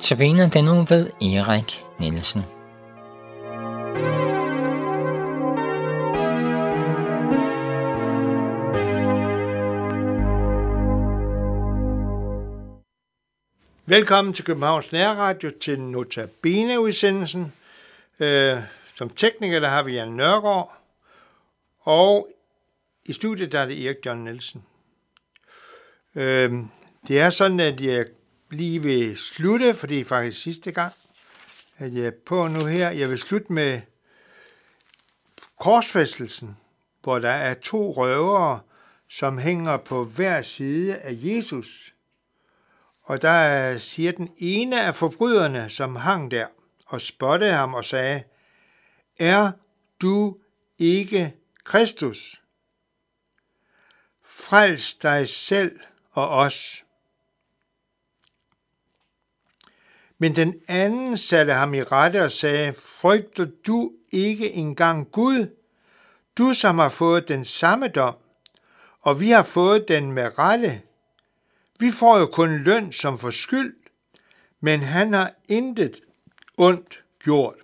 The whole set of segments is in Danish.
Tabiner den nu ved Erik Nielsen. Velkommen til Københavns Nærradio til Notabene-udsendelsen. Øh, som tekniker der har vi Jan Nørgaard, og i studiet der er det Erik John Nielsen. Øh, det er sådan, at jeg lige vil slutte, for det er faktisk sidste gang, at jeg er på nu her. Jeg vil slutte med korsfæstelsen, hvor der er to røvere, som hænger på hver side af Jesus. Og der siger den ene af forbryderne, som hang der og spottede ham og sagde, Er du ikke Kristus? Frels dig selv og os. Men den anden satte ham i rette og sagde, frygter du ikke engang Gud, du som har fået den samme dom, og vi har fået den med rette. Vi får jo kun løn som for skyld, men han har intet ondt gjort.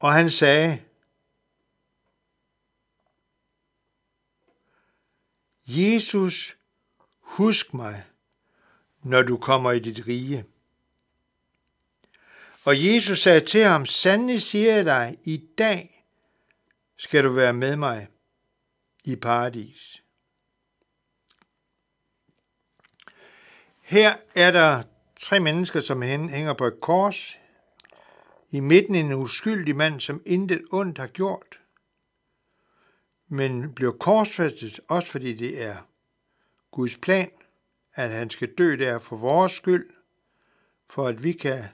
Og han sagde, Jesus, husk mig, når du kommer i dit rige. Og Jesus sagde til ham, sandelig siger jeg dig, i dag skal du være med mig i paradis. Her er der tre mennesker, som hænger på et kors. I midten en uskyldig mand, som intet ondt har gjort, men bliver korsfæstet, også fordi det er Guds plan at han skal dø der for vores skyld, for at vi kan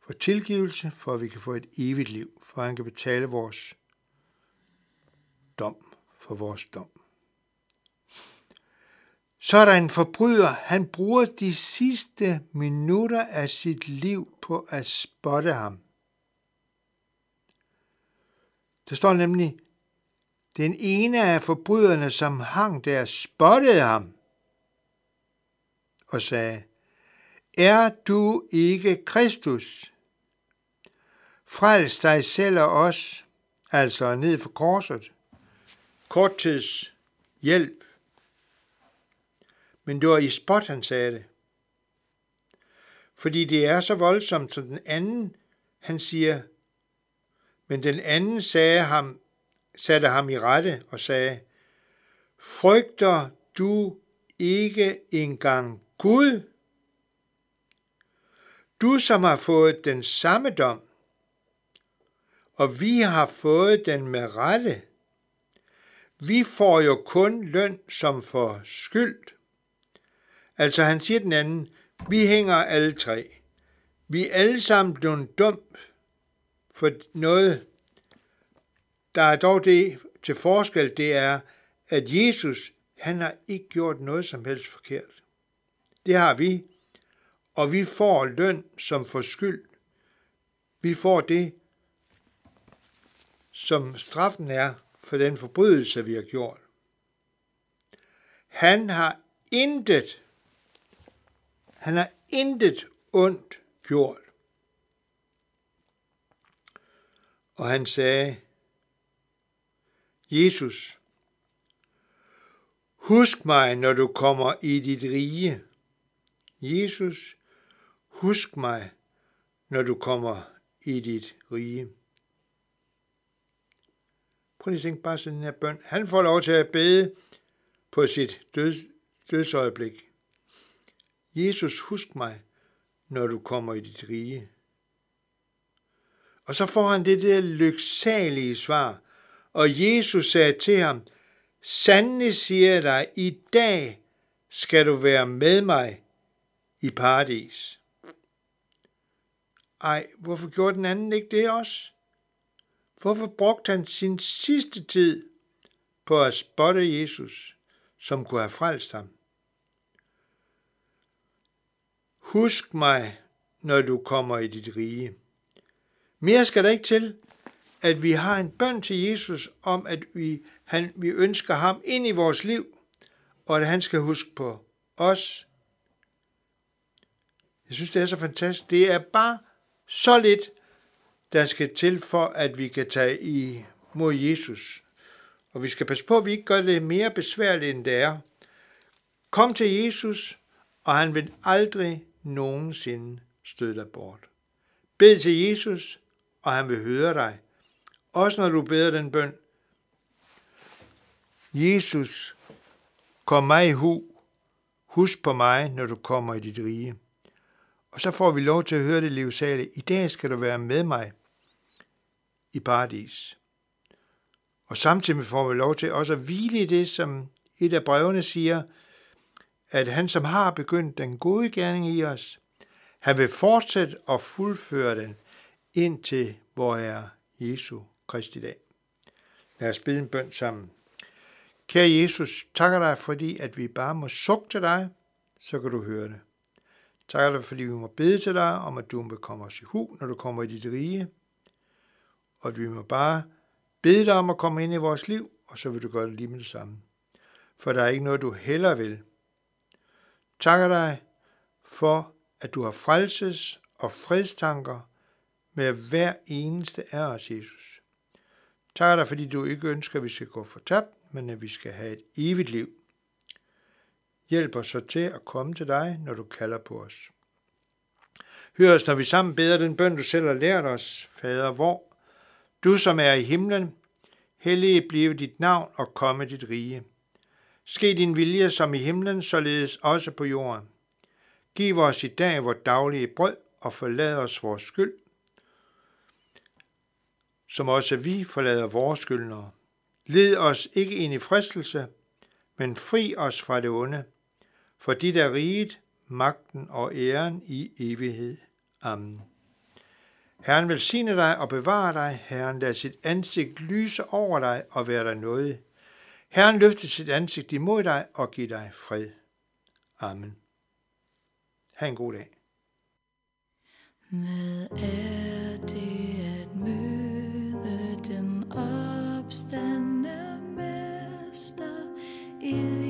få tilgivelse, for at vi kan få et evigt liv, for at han kan betale vores dom for vores dom. Så er der en forbryder, han bruger de sidste minutter af sit liv på at spotte ham. Der står nemlig, den ene af forbryderne, som hang der, spottede ham og sagde, Er du ikke Kristus? Frels dig selv og os, altså ned for korset. Korttids hjælp. Men det var i spot, han sagde det. Fordi det er så voldsomt, som den anden, han siger, men den anden sagde ham, satte ham i rette og sagde, frygter du ikke engang Gud, du som har fået den samme dom, og vi har fået den med rette. Vi får jo kun løn som for skyld. Altså han siger den anden, vi hænger alle tre. Vi er alle sammen blevet dum for noget. Der er dog det til forskel, det er, at Jesus, han har ikke gjort noget som helst forkert. Det har vi, og vi får løn som for skyld. Vi får det, som straffen er for den forbrydelse, vi har gjort. Han har intet, han har intet ondt gjort. Og han sagde, Jesus, husk mig, når du kommer i dit rige. Jesus, husk mig, når du kommer i dit rige. Prøv lige at tænke bare sådan her bøn. Han får lov til at bede på sit døds, dødsøjeblik. Jesus, husk mig, når du kommer i dit rige. Og så får han det der lyksalige svar. Og Jesus sagde til ham, Sandelig siger jeg dig, i dag skal du være med mig i paradis. Ej, hvorfor gjorde den anden ikke det også? Hvorfor brugte han sin sidste tid på at spotte Jesus, som kunne have frelst ham? Husk mig, når du kommer i dit rige. Mere skal der ikke til, at vi har en bøn til Jesus om, at vi, han, vi ønsker ham ind i vores liv, og at han skal huske på os jeg synes, det er så fantastisk. Det er bare så lidt, der skal til for, at vi kan tage i mod Jesus. Og vi skal passe på, at vi ikke gør det mere besværligt, end det er. Kom til Jesus, og han vil aldrig nogensinde støde dig bort. Bed til Jesus, og han vil høre dig. Også når du beder den bøn. Jesus, kom mig i hu. Husk på mig, når du kommer i dit rige. Og så får vi lov til at høre det livsale. I dag skal du være med mig i paradis. Og samtidig får vi lov til også at hvile i det, som et af brevene siger, at han, som har begyndt den gode gerning i os, han vil fortsætte og fuldføre den indtil hvor er Jesu Kristi dag. Lad os bede en bøn sammen. Kære Jesus, takker dig, fordi at vi bare må sukke til dig, så kan du høre det. Takker dig, fordi vi må bede til dig, om at du må komme os i hu, når du kommer i dit rige. Og at vi må bare bede dig om at komme ind i vores liv, og så vil du gøre det lige med det samme. For der er ikke noget, du heller vil. Takker dig for, at du har frelses og fredstanker med hver eneste af os, Jesus. Takker dig, fordi du ikke ønsker, at vi skal gå fortabt, men at vi skal have et evigt liv. Hjælp os så til at komme til dig, når du kalder på os. Hør os, når vi sammen beder den bøn, du selv har lært os, Fader, hvor du, som er i himlen, hellige blive dit navn og komme dit rige. Ske din vilje som i himlen, således også på jorden. Giv os i dag vores daglige brød, og forlad os vores skyld, som også vi forlader vores skyldnere. Led os ikke ind i fristelse, men fri os fra det onde, for dit er riget, magten og æren i evighed. Amen. Herren velsigne dig og bevare dig. Herren lad sit ansigt lyse over dig og være dig noget. Herren løfte sit ansigt imod dig og give dig fred. Amen. Ha' en god dag. Hvad er det at møde den opstande mester i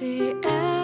Det er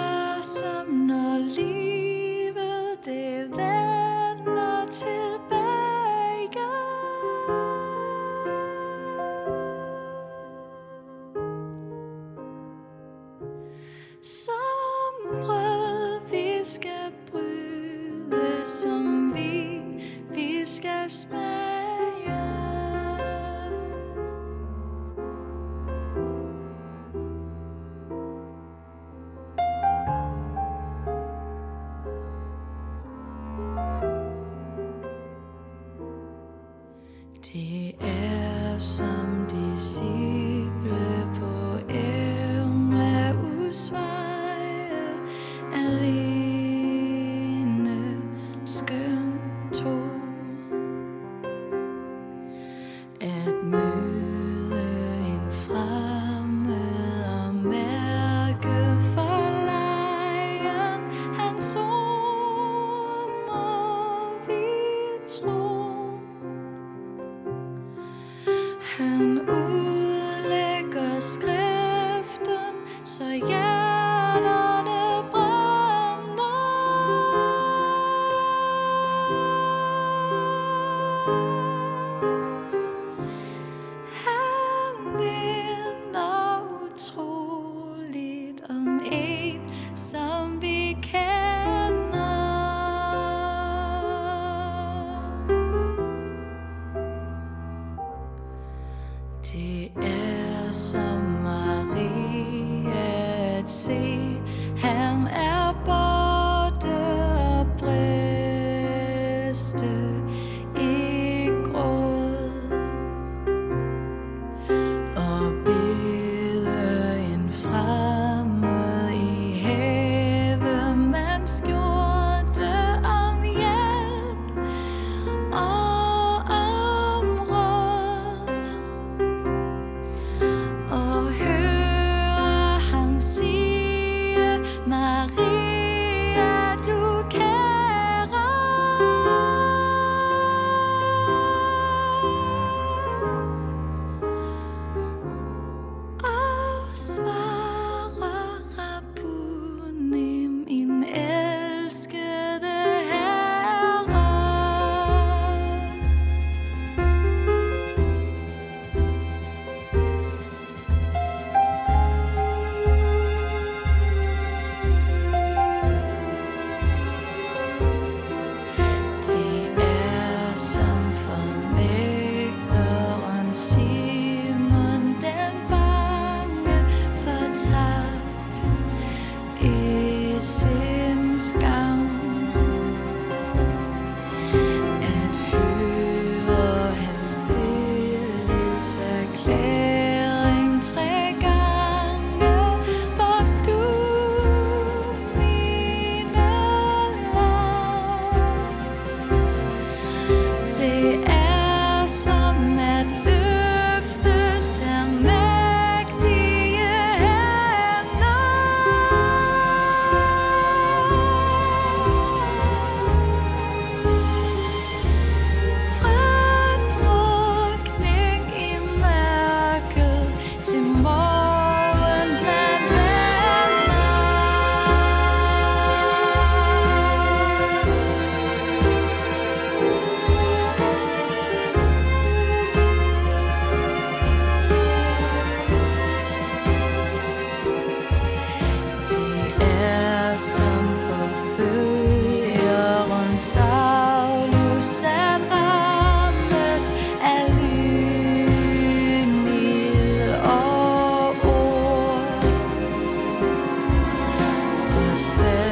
og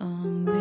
Amen.